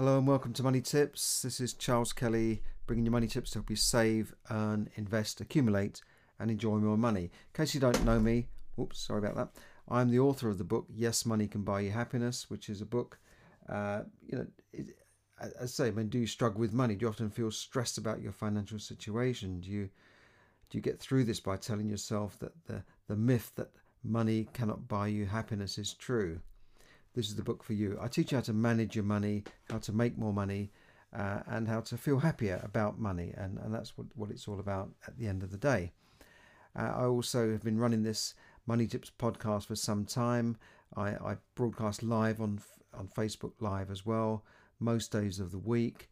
Hello and welcome to Money Tips. This is Charles Kelly bringing you money tips to help you save, earn, invest, accumulate, and enjoy more money. In case you don't know me, oops, sorry about that. I'm the author of the book Yes, Money Can Buy You Happiness, which is a book. Uh, you know, it, as I say, when do you struggle with money? Do you often feel stressed about your financial situation? Do you do you get through this by telling yourself that the the myth that money cannot buy you happiness is true? This is the book for you. I teach you how to manage your money, how to make more money, uh, and how to feel happier about money. And, and that's what, what it's all about at the end of the day. Uh, I also have been running this Money Tips podcast for some time. I, I broadcast live on on Facebook Live as well, most days of the week,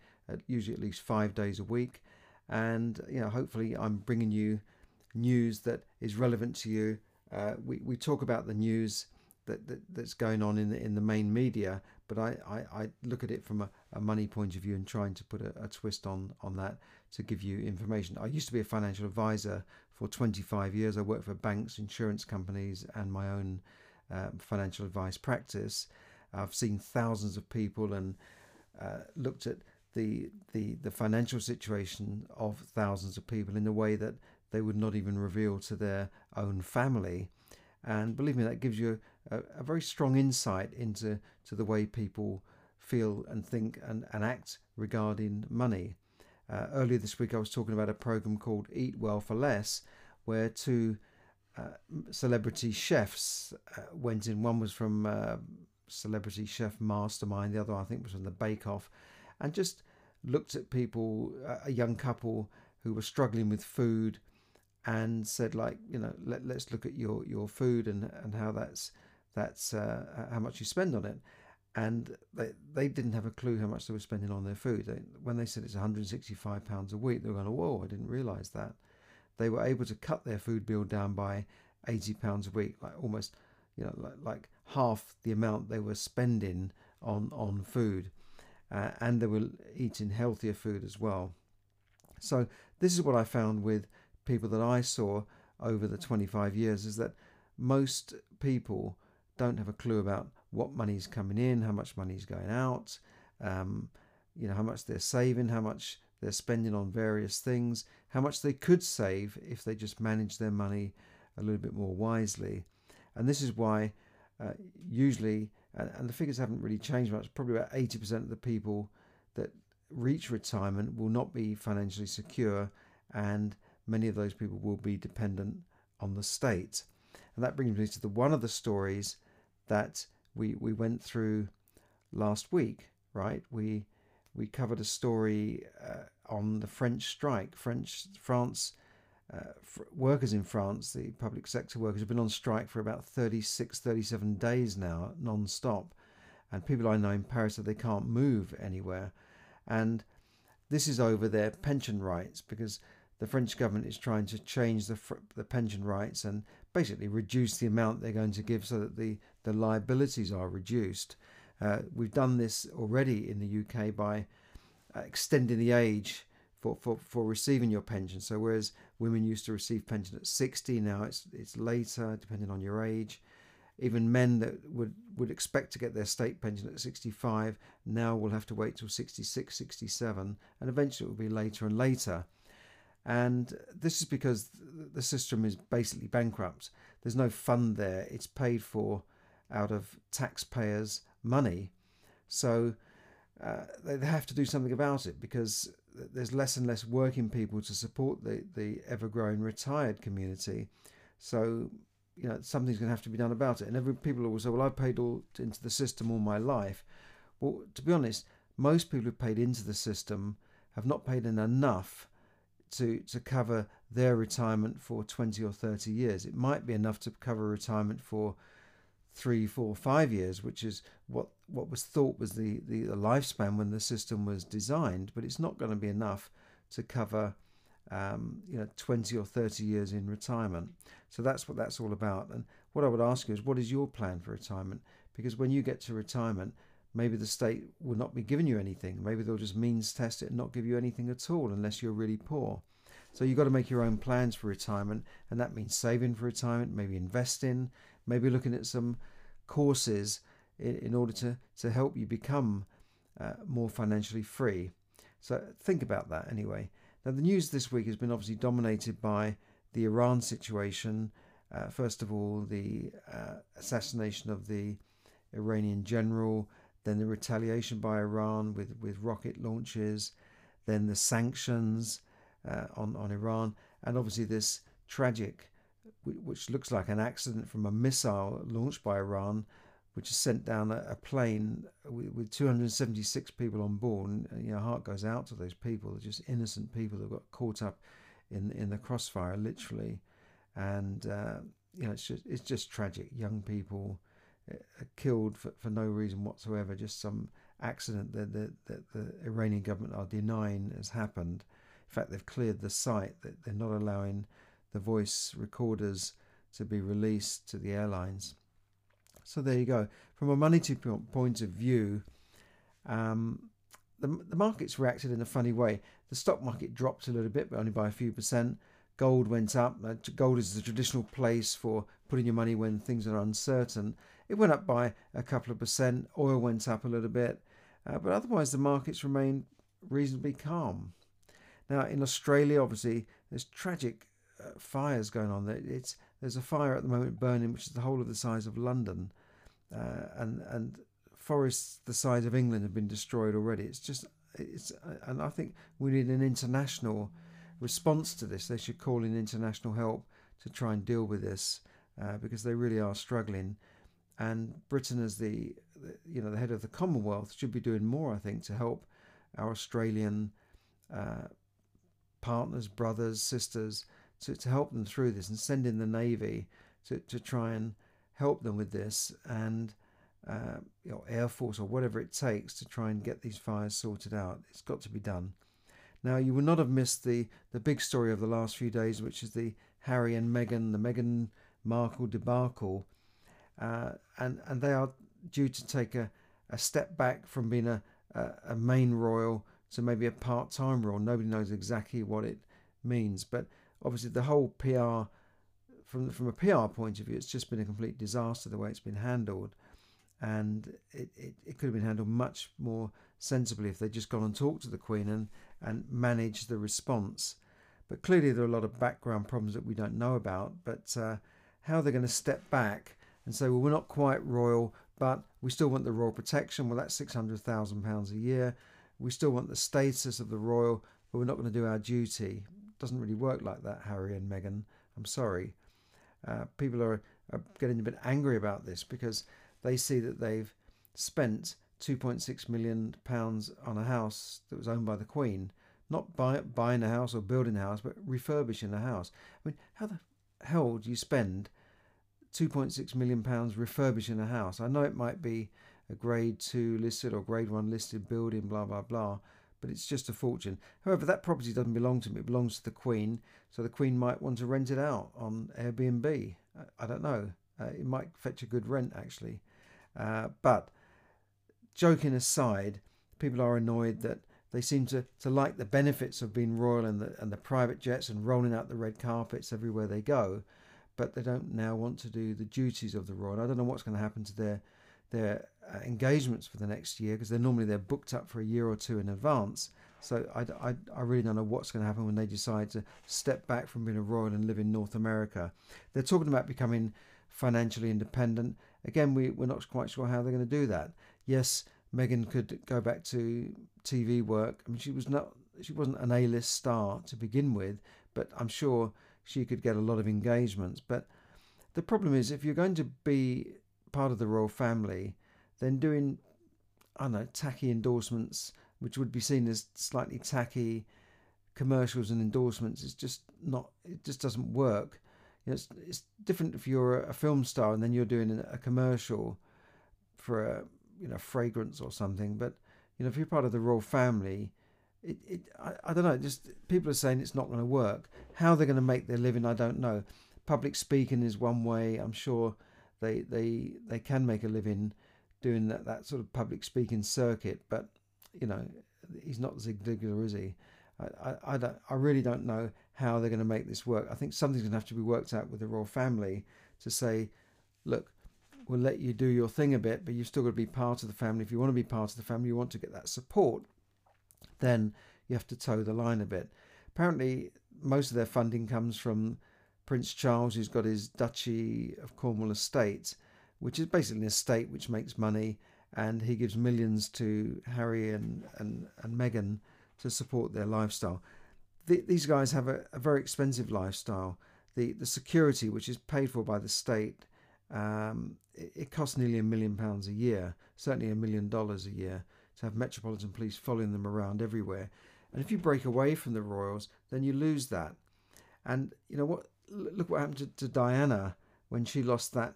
usually at least five days a week. And you know, hopefully, I'm bringing you news that is relevant to you. Uh, we we talk about the news that, that that's going on in the in the main media, but I, I, I look at it from a, a, money point of view and trying to put a, a, twist on on that to give you information. I used to be a financial advisor for 25 years. I worked for banks, insurance companies, and my own uh, financial advice practice. I've seen thousands of people and uh, looked at the, the the financial situation of thousands of people in a way that they would not even reveal to their own family. And believe me, that gives you a, a very strong insight into to the way people feel and think and, and act regarding money. Uh, earlier this week, I was talking about a program called Eat Well for Less, where two uh, celebrity chefs uh, went in. One was from uh, Celebrity Chef Mastermind, the other, I think, was from the Bake Off, and just looked at people, a young couple who were struggling with food, and said, like, you know, let, let's look at your, your food and, and how that's that's uh, how much you spend on it. And they, they didn't have a clue how much they were spending on their food. They, when they said it's 165 pounds a week, they were going, "Whoa! I didn't realise that." They were able to cut their food bill down by 80 pounds a week, like almost, you know, like, like half the amount they were spending on on food, uh, and they were eating healthier food as well. So this is what I found with people that I saw over the 25 years is that most people don't have a clue about what money's coming in, how much money's going out, um, you know, how much they're saving, how much they're spending on various things, how much they could save if they just manage their money a little bit more wisely. And this is why uh, usually, and, and the figures haven't really changed much, probably about 80% of the people that reach retirement will not be financially secure, and many of those people will be dependent on the state. And that brings me to the one of the stories that we we went through last week, right? We we covered a story uh, on the French strike. French France uh, workers in France, the public sector workers, have been on strike for about 36, 37 days now, non-stop. And people I know in Paris said they can't move anywhere. And this is over their pension rights because the French government is trying to change the, the pension rights and basically reduce the amount they're going to give so that the, the liabilities are reduced. Uh, we've done this already in the UK by uh, extending the age for, for, for receiving your pension. So whereas women used to receive pension at 60, now it's it's later depending on your age. Even men that would, would expect to get their state pension at 65 now will have to wait till 66, 67, and eventually it will be later and later. And this is because the system is basically bankrupt. There's no fund there. It's paid for out of taxpayers' money. So uh, they have to do something about it because there's less and less working people to support the, the ever growing retired community. So, you know, something's going to have to be done about it. And every people will say, well, I've paid all into the system all my life. Well, to be honest, most people who've paid into the system have not paid in enough to, to cover their retirement for 20 or 30 years. It might be enough to cover retirement for three, four, five years, which is what, what was thought was the, the, the lifespan when the system was designed, but it's not going to be enough to cover um, you know 20 or 30 years in retirement. So that's what that's all about. And what I would ask you is, what is your plan for retirement? Because when you get to retirement, maybe the state will not be giving you anything. Maybe they'll just means test it and not give you anything at all unless you're really poor. So you've got to make your own plans for retirement, and that means saving for retirement, maybe investing, maybe looking at some courses in, in order to, to help you become uh, more financially free. So think about that anyway. Now, the news this week has been obviously dominated by the Iran situation. Uh, first of all, the uh, assassination of the Iranian general, then the retaliation by Iran with, with rocket launches, then the sanctions uh, on, on Iran, and obviously this tragic, which looks like an accident from a missile launched by Iran, which has sent down a, a plane with, with, 276 people on board. And your heart goes out to those people. They're just innocent people that got caught up in in the crossfire, literally. And uh, you know, it's just it's just tragic. Young people killed for, for no reason whatsoever. Just some accident that the, that the Iranian government are denying has happened. In fact, they've cleared the site. That they're not allowing the voice recorders to be released to the airlines. So there you go. From a monetary point of view, um, the, the market's reacted in a funny way. The stock market dropped a little bit, but only by a few percent. Gold went up. Uh, gold is the traditional place for putting your money when things are uncertain. It went up by a couple of percent. Oil went up a little bit. Uh, but otherwise, the markets remain reasonably calm. Now, in Australia, obviously, there's tragic uh, fires going on. It's there's a fire at the moment burning, which is the whole of the size of London, uh, and and forests the size of England have been destroyed already. It's just it's and I think we need an international response to this. They should call in international help to try and deal with this uh, because they really are struggling. And Britain, as the, you know the head of the Commonwealth, should be doing more. I think to help our Australian uh, partners, brothers, sisters to, to help them through this and send in the Navy to, to try and help them with this and uh, you know, Air Force or whatever it takes to try and get these fires sorted out. It's got to be done. Now, you will not have missed the, the big story of the last few days, which is the Harry and Meghan, the Meghan Markle debacle. Uh, and, and they are due to take a, a step back from being a, a, a main royal to maybe a part time royal. Nobody knows exactly what it means. But obviously the whole PR from from a PR point of view, it's just been a complete disaster the way it's been handled, and it, it, it could have been handled much more sensibly if they'd just gone and talked to the Queen and and managed the response. But clearly there are a lot of background problems that we don't know about. But uh, how they're going to step back and say, well, we're not quite royal, but we still want the royal protection. Well, that's six hundred thousand pounds a year. We still want the status of the royal, but we're not going to do our duty doesn't really work like that, Harry and Meghan. I'm sorry. Uh, people are, are getting a bit angry about this because they see that they've spent 2.6 million pounds on a house that was owned by the Queen, not buy, buying a house or building a house, but refurbishing a house. I mean, how the hell do you spend 2.6 million pounds refurbishing a house? I know it might be a grade two listed or grade one listed building, blah blah blah, but it's just a fortune. However, that property doesn't belong to me, it belongs to the Queen, so the Queen might want to rent it out on Airbnb. I don't know. Uh, it might fetch a good rent, actually. Uh, but joking aside, people are annoyed that they seem to, to like the benefits of being royal and the, and the private jets and rolling out the red carpets everywhere they go, but they don't now want to do the duties of the royal. I don't know what's going to happen to their their uh, engagements for the next year because they're normally they're booked up for a year or two in advance. So I, I, I really don't know what's going to happen when they decide to step back from being a royal and live in North America. They're talking about becoming financially independent. Again, we, we're not quite sure how they're going to do that. Yes, Meghan could go back to TV work. I mean, she was not she wasn't an A-list star to begin with, but I'm sure she could get a lot of engagements. But the problem is, if you're going to be part of the royal family, then doing, I don't know, tacky endorsements, which would be seen as slightly tacky commercials and endorsements, is just not, it just doesn't work. You know, it's, it's different if you're a film star and then you're doing a commercial for a, you know, fragrance or something. But, you know, if you're part of the royal family, it, it I, I don't know, just people are saying it's not going to work. How they're going to make their living, I don't know. Public speaking is one way. I'm sure they they they can make a living doing that, that sort of public speaking circuit. But you know, he's not Zig Ziglar, is he? I, I, I, don't, I really don't know how they're going to make this work. I think something's going to have to be worked out with the royal family to say, look, we'll let you do your thing a bit, but you've still got to be part of the family. If you want to be part of the family, you want to get that support, then you have to toe the line a bit. Apparently, most of their funding comes from Prince Charles, who's got his Duchy of Cornwall estate, which is basically an estate which makes money, and he gives millions to Harry and, and, and Meghan to support their lifestyle. The, these guys have a, a, very expensive lifestyle. The, the security, which is paid for by the state, um, it, it costs nearly a million pounds a year, certainly a million dollars a year, to have Metropolitan Police following them around everywhere. And if you break away from the royals, then you lose that. And you know what? Look what happened to, to Diana when she lost that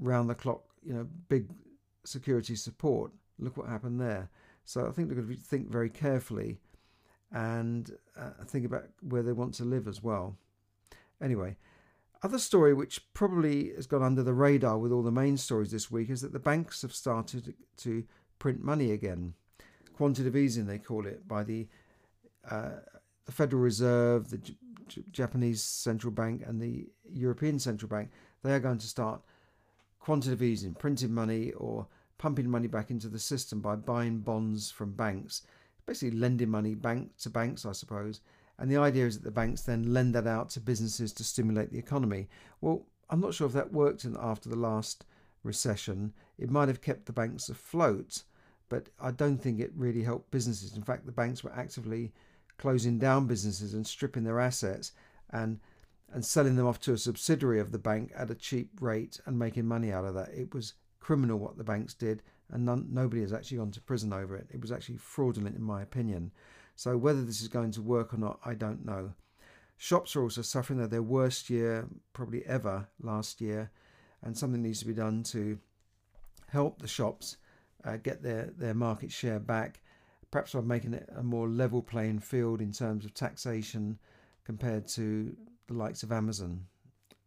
round the clock, you know, big security support. Look what happened there. So I think they're going to think very carefully and uh, think about where they want to live as well. Anyway, other story which probably has gone under the radar with all the main stories this week is that the banks have started to print money again. Quantitative easing, they call it, by the uh, the Federal Reserve, the J- J- Japanese Central Bank, and the European Central Bank. They are going to start quantitative easing, printing money or pumping money back into the system by buying bonds from banks, basically lending money bank to banks, I suppose. And the idea is that the banks then lend that out to businesses to stimulate the economy. Well, I'm not sure if that worked after the last recession. It might have kept the banks afloat, but I don't think it really helped businesses. In fact, the banks were actively closing down businesses and stripping their assets and and selling them off to a subsidiary of the bank at a cheap rate and making money out of that. It was criminal what the banks did, and none, nobody has actually gone to prison over it. It was actually fraudulent, in my opinion. So whether this is going to work or not, I don't know. Shops are also suffering. They're their worst year, probably ever, last year, and something needs to be done to help the shops uh, get their, their market share back. Perhaps by making it a more level playing field in terms of taxation compared to the likes of Amazon.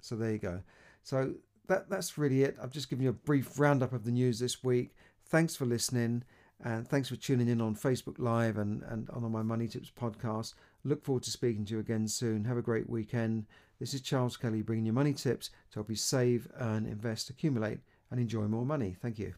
So there you go. So that that's really it. I've just given you a brief roundup of the news this week. Thanks for listening and thanks for tuning in on Facebook Live and, and on my Money Tips podcast. Look forward to speaking to you again soon. Have a great weekend. This is Charles Kelly bringing you money tips to help you save, earn, invest, accumulate, and enjoy more money. Thank you.